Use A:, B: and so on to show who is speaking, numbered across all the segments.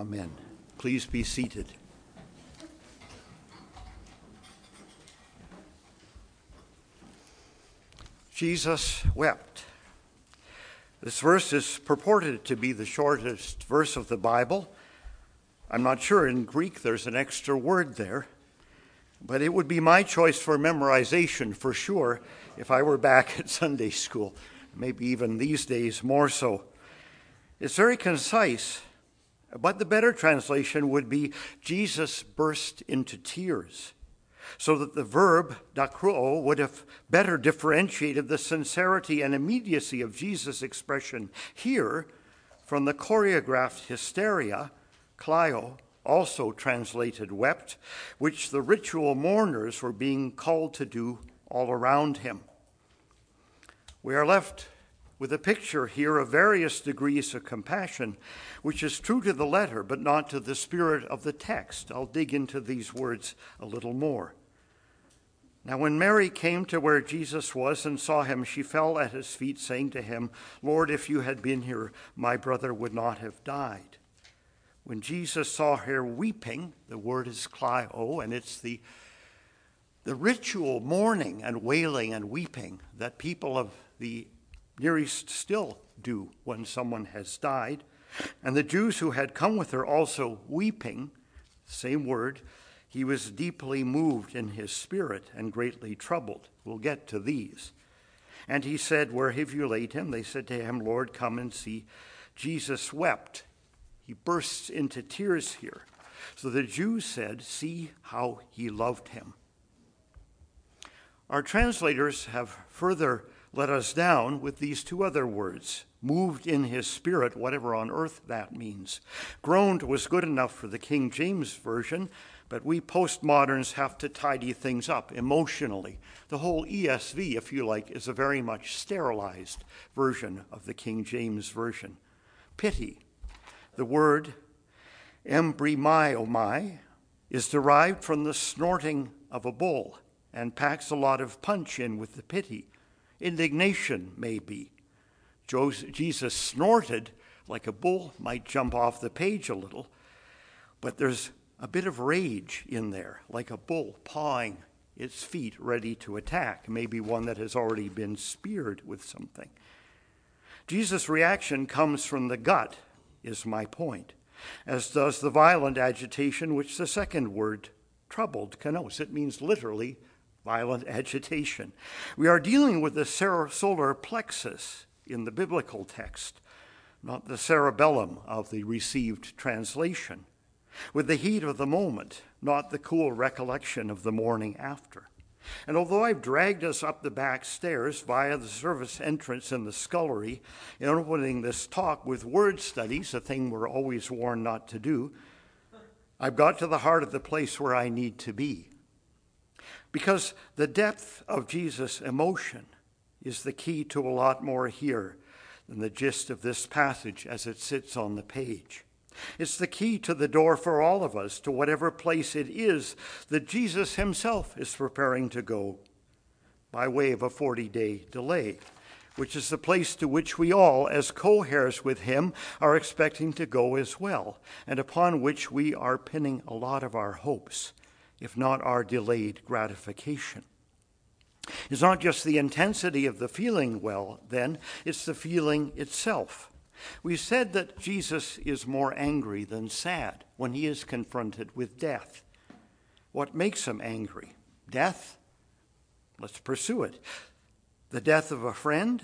A: Amen. Please be seated. Jesus wept. This verse is purported to be the shortest verse of the Bible. I'm not sure in Greek there's an extra word there, but it would be my choice for memorization for sure if I were back at Sunday school, maybe even these days more so. It's very concise, but the better translation would be Jesus burst into tears, so that the verb dakruo would have better differentiated the sincerity and immediacy of Jesus' expression here from the choreographed hysteria, klaio, also translated wept, which the ritual mourners were being called to do all around him. We are left with a picture here of various degrees of compassion, which is true to the letter, but not to the spirit of the text. I'll dig into these words a little more. Now, when Mary came to where Jesus was and saw him, she fell at his feet, saying to him, Lord, if you had been here, my brother would not have died. When Jesus saw her weeping, the word is klaio, and it's the, the ritual mourning and wailing and weeping that people of the Near East still do when someone has died. And the Jews who had come with her also weeping, same word, he was deeply moved in his spirit and greatly troubled. We'll get to these. And he said, Where have you laid him? They said to him, Lord, come and see. Jesus wept. He bursts into tears here. So the Jews said, See how he loved him. Our translators have further let us down with these two other words moved in his spirit, whatever on earth that means. Groaned was good enough for the King James Version, but we postmoderns have to tidy things up emotionally. The whole ESV, if you like, is a very much sterilized version of the King James Version. Pity. The word embrimaomai is derived from the snorting of a bull and packs a lot of punch in with the pity indignation, maybe. Jesus snorted like a bull might jump off the page a little, but there's a bit of rage in there, like a bull pawing its feet ready to attack, maybe one that has already been speared with something. Jesus' reaction comes from the gut, is my point, as does the violent agitation which the second word, troubled, connotes. It means literally violent agitation. We are dealing with the solar plexus in the biblical text, not the cerebellum of the received translation, with the heat of the moment, not the cool recollection of the morning after. And although I've dragged us up the back stairs via the service entrance in the scullery in opening this talk with word studies, a thing we're always warned not to do, I've got to the heart of the place where I need to be. Because the depth of Jesus' emotion is the key to a lot more here than the gist of this passage as it sits on the page. It's the key to the door for all of us to whatever place it is that Jesus himself is preparing to go by way of a 40 day delay, which is the place to which we all, as co heirs with him, are expecting to go as well, and upon which we are pinning a lot of our hopes if not our delayed gratification. It's not just the intensity of the feeling well, then, it's the feeling itself. We said that Jesus is more angry than sad when he is confronted with death. What makes him angry? Death? Let's pursue it. The death of a friend?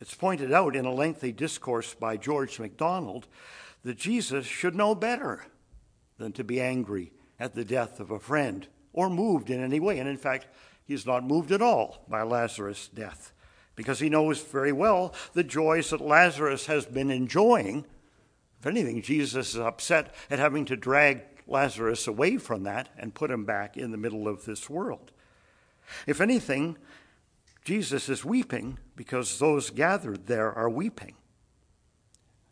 A: It's pointed out in a lengthy discourse by George MacDonald that Jesus should know better than to be angry at the death of a friend or moved in any way. And in fact, he's not moved at all by Lazarus' death because he knows very well the joys that Lazarus has been enjoying. If anything, Jesus is upset at having to drag Lazarus away from that and put him back in the middle of this world. If anything, Jesus is weeping because those gathered there are weeping.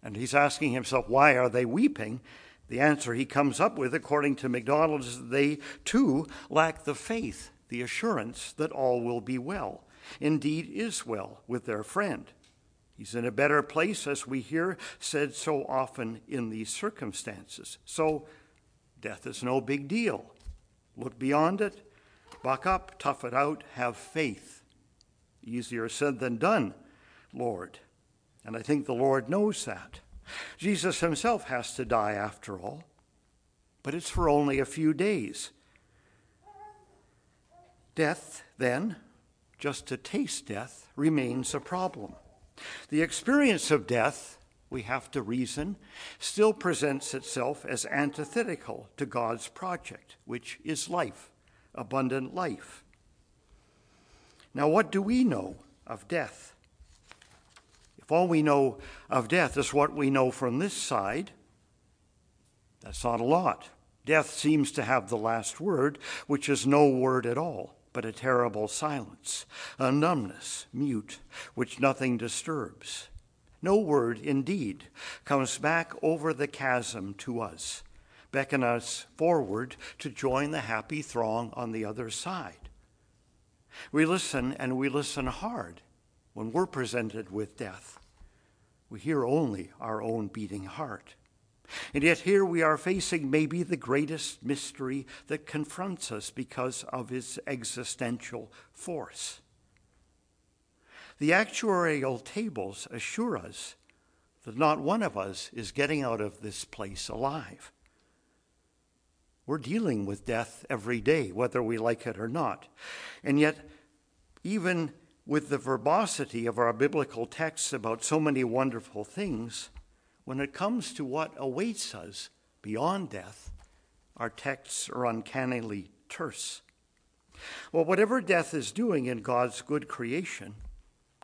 A: And he's asking himself, why are they weeping? The answer he comes up with, according to MacDonald, is they too lack the faith, the assurance that all will be well, indeed is well with their friend. He's in a better place, as we hear said so often in these circumstances. So, death is no big deal. Look beyond it, buck up, tough it out, have faith. Easier said than done, Lord. And I think the Lord knows that. Jesus himself has to die after all, but it's for only a few days. Death, then, just to taste death, remains a problem. The experience of death, we have to reason, still presents itself as antithetical to God's project, which is life, abundant life. Now, what do we know of death? If all we know of death is what we know from this side, that's not a lot. Death seems to have the last word, which is no word at all but a terrible silence, a numbness, mute, which nothing disturbs. No word, indeed, comes back over the chasm to us, beckon us forward to join the happy throng on the other side. We listen and we listen hard when we're presented with death. We hear only our own beating heart. And yet, here we are facing maybe the greatest mystery that confronts us because of its existential force. The actuarial tables assure us that not one of us is getting out of this place alive. We're dealing with death every day, whether we like it or not. And yet, even with the verbosity of our biblical texts about so many wonderful things, when it comes to what awaits us beyond death, our texts are uncannily terse. Well, whatever death is doing in God's good creation,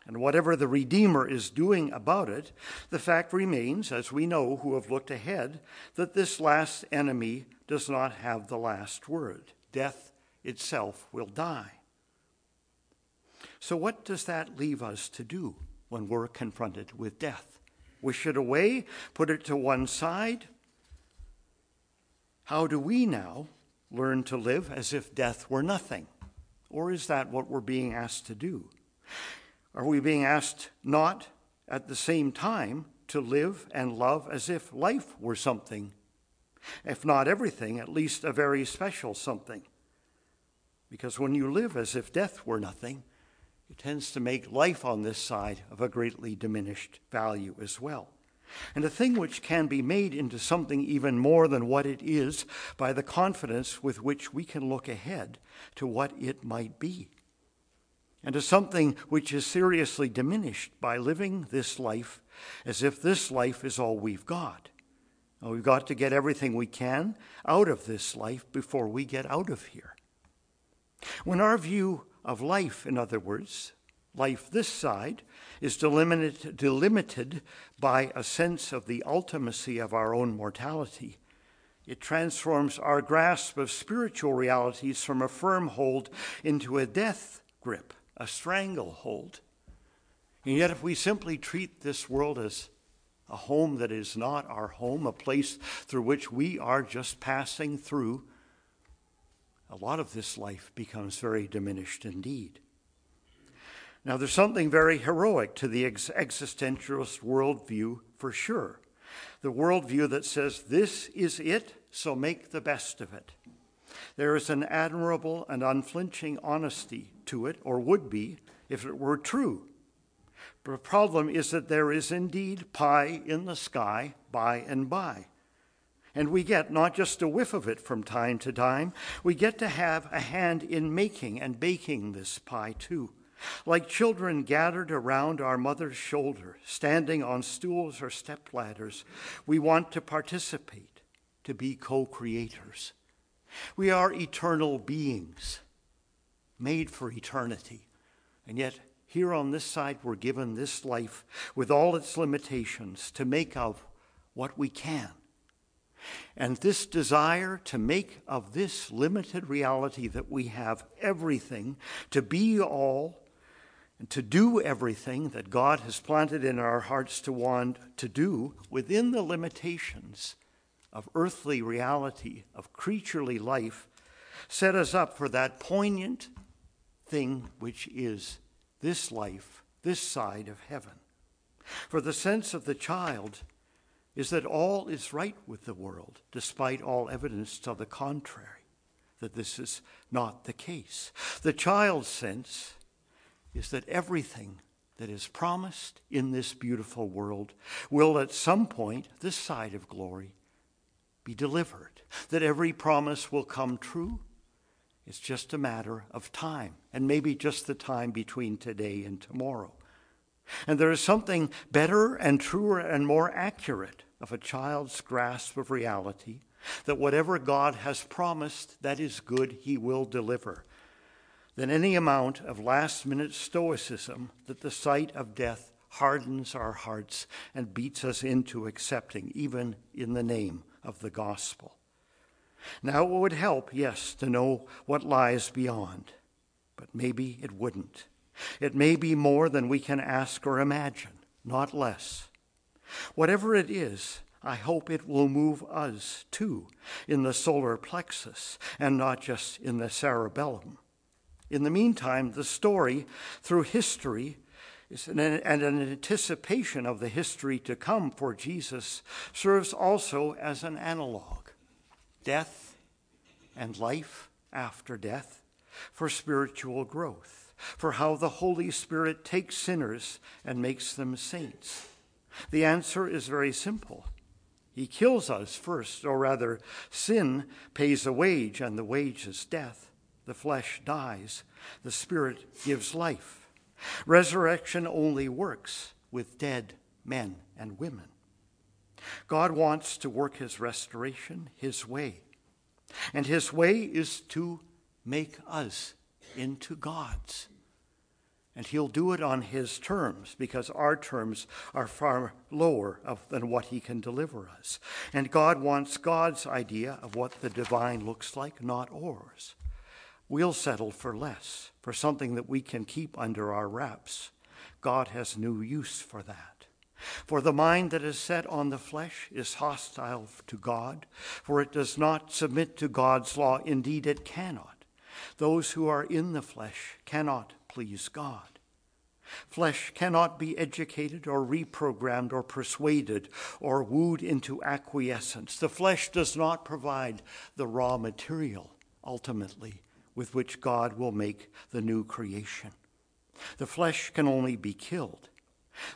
A: and whatever the Redeemer is doing about it, the fact remains, as we know who have looked ahead, that this last enemy does not have the last word. Death itself will die. So, what does that leave us to do when we're confronted with death? wish it away, put it to one side. How do we now learn to live as if death were nothing? Or is that what we're being asked to do? Are we being asked not at the same time to live and love as if life were something? If not everything, at least a very special something. Because when you live as if death were nothing, it tends to make life on this side of a greatly diminished value as well. And a thing which can be made into something even more than what it is by the confidence with which we can look ahead to what it might be. And to something which is seriously diminished by living this life as if this life is all we've got. we've got to get everything we can out of this life before we get out of here. When our view of life, in other words, life this side, is delimited, delimited by a sense of the ultimacy of our own mortality. It transforms our grasp of spiritual realities from a firm hold into a death grip, a stranglehold. And yet, if we simply treat this world as a home that is not our home, a place through which we are just passing through, a lot of this life becomes very diminished indeed. Now, there's something very heroic to the ex- existentialist worldview for sure. The worldview that says, this is it, so make the best of it. There is an admirable and unflinching honesty to it, or would be, if it were true. But the problem is that there is indeed pie in the sky by and by. And we get not just a whiff of it from time to time, we get to have a hand in making and baking this pie too. Like children gathered around our mother's shoulder, standing on stools or step ladders, we want to participate, to be co creators. We are eternal beings, made for eternity. And yet, here on this side, we're given this life with all its limitations to make of what we can and this desire to make of this limited reality that we have everything, to be all, and to do everything that God has planted in our hearts to want to do within the limitations of earthly reality, of creaturely life, set us up for that poignant thing which is this life, this side of heaven. For the sense of the child is that all is right with the world, despite all evidence to the contrary, that this is not the case. The child's sense is that everything that is promised in this beautiful world will at some point, this side of glory, be delivered, that every promise will come true. It's just a matter of time, and maybe just the time between today and tomorrow. And there is something better and truer and more accurate of a child's grasp of reality that whatever God has promised, that is good, he will deliver, than any amount of last minute stoicism that the sight of death hardens our hearts and beats us into accepting, even in the name of the gospel. Now, it would help, yes, to know what lies beyond, but maybe it wouldn't. It may be more than we can ask or imagine, not less. Whatever it is, I hope it will move us too in the solar plexus and not just in the cerebellum. In the meantime, the story through history an, and an anticipation of the history to come for Jesus serves also as an analog death and life after death for spiritual growth for how the Holy Spirit takes sinners and makes them saints? The answer is very simple. He kills us first, or rather, sin pays a wage, and the wage is death. The flesh dies, the Spirit gives life. Resurrection only works with dead men and women. God wants to work his restoration his way, and his way is to make us into gods. And he'll do it on his terms because our terms are far lower than what he can deliver us. And God wants God's idea of what the divine looks like, not ours. We'll settle for less, for something that we can keep under our wraps. God has new use for that. For the mind that is set on the flesh is hostile to God, for it does not submit to God's law. Indeed, it cannot. Those who are in the flesh cannot please God. Flesh cannot be educated or reprogrammed or persuaded or wooed into acquiescence. The flesh does not provide the raw material, ultimately, with which God will make the new creation. The flesh can only be killed.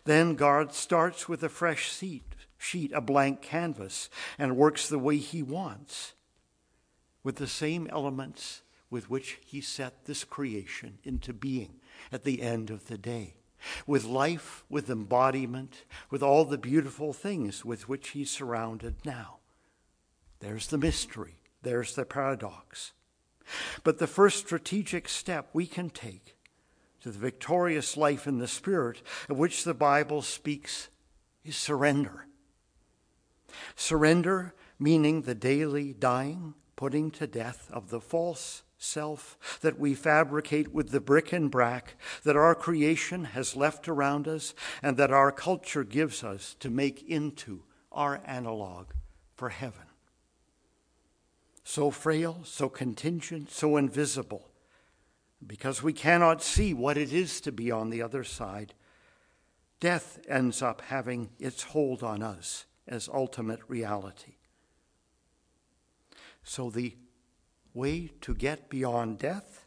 A: Then God starts with a fresh sheet, sheet, a blank canvas, and works the way he wants, with the same elements with which he set this creation into being at the end of the day. With life, with embodiment, with all the beautiful things with which he's surrounded now. There's the mystery, there's the paradox. But the first strategic step we can take to the victorious life in the Spirit of which the Bible speaks is surrender. Surrender meaning the daily dying, putting to death of the false self that we fabricate with the brick and brack that our creation has left around us and that our culture gives us to make into our analog for heaven. So frail, so contingent, so invisible, because we cannot see what it is to be on the other side, death ends up having its hold on us as ultimate reality. So the way to get beyond death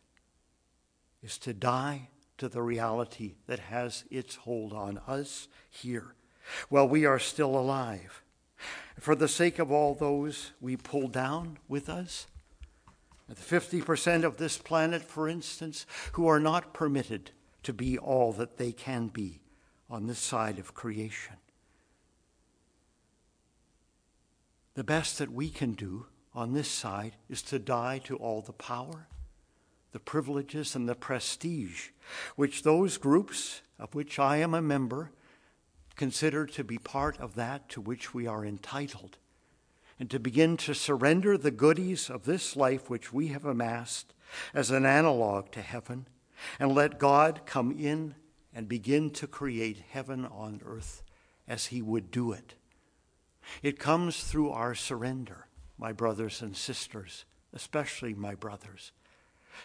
A: is to die to the reality that has its hold on us here while we are still alive. For the sake of all those we pull down with us, the 50% of this planet, for instance, who are not permitted to be all that they can be on this side of creation. The best that we can do on this side is to die to all the power, the privileges, and the prestige which those groups of which I am a member consider to be part of that to which we are entitled, and to begin to surrender the goodies of this life which we have amassed as an analog to heaven, and let God come in and begin to create heaven on earth as He would do it. It comes through our surrender my brothers and sisters, especially my brothers.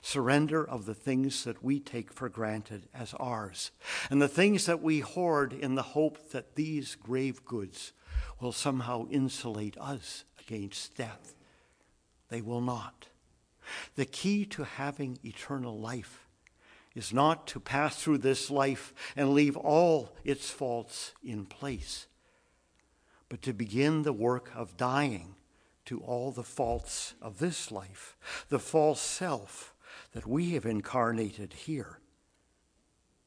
A: surrender of the things that we take for granted as ours, and the things that we hoard in the hope that these grave goods will somehow insulate us against death. They will not. The key to having eternal life is not to pass through this life and leave all its faults in place, but to begin the work of dying to all the faults of this life, the false self that we have incarnated here.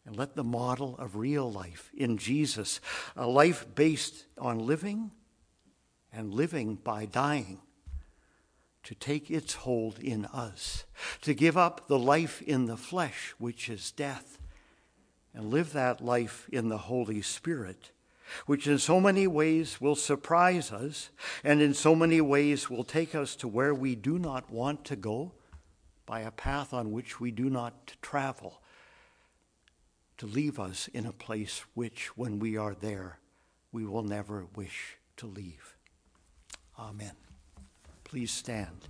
A: And let the model of real life in Jesus, a life based on living and living by dying, to take its hold in us, to give up the life in the flesh, which is death, and live that life in the Holy Spirit, which in so many ways will surprise us and in so many ways will take us to where we do not want to go by a path on which we do not travel, to leave us in a place which, when we are there, we will never wish to leave. Amen. Please stand.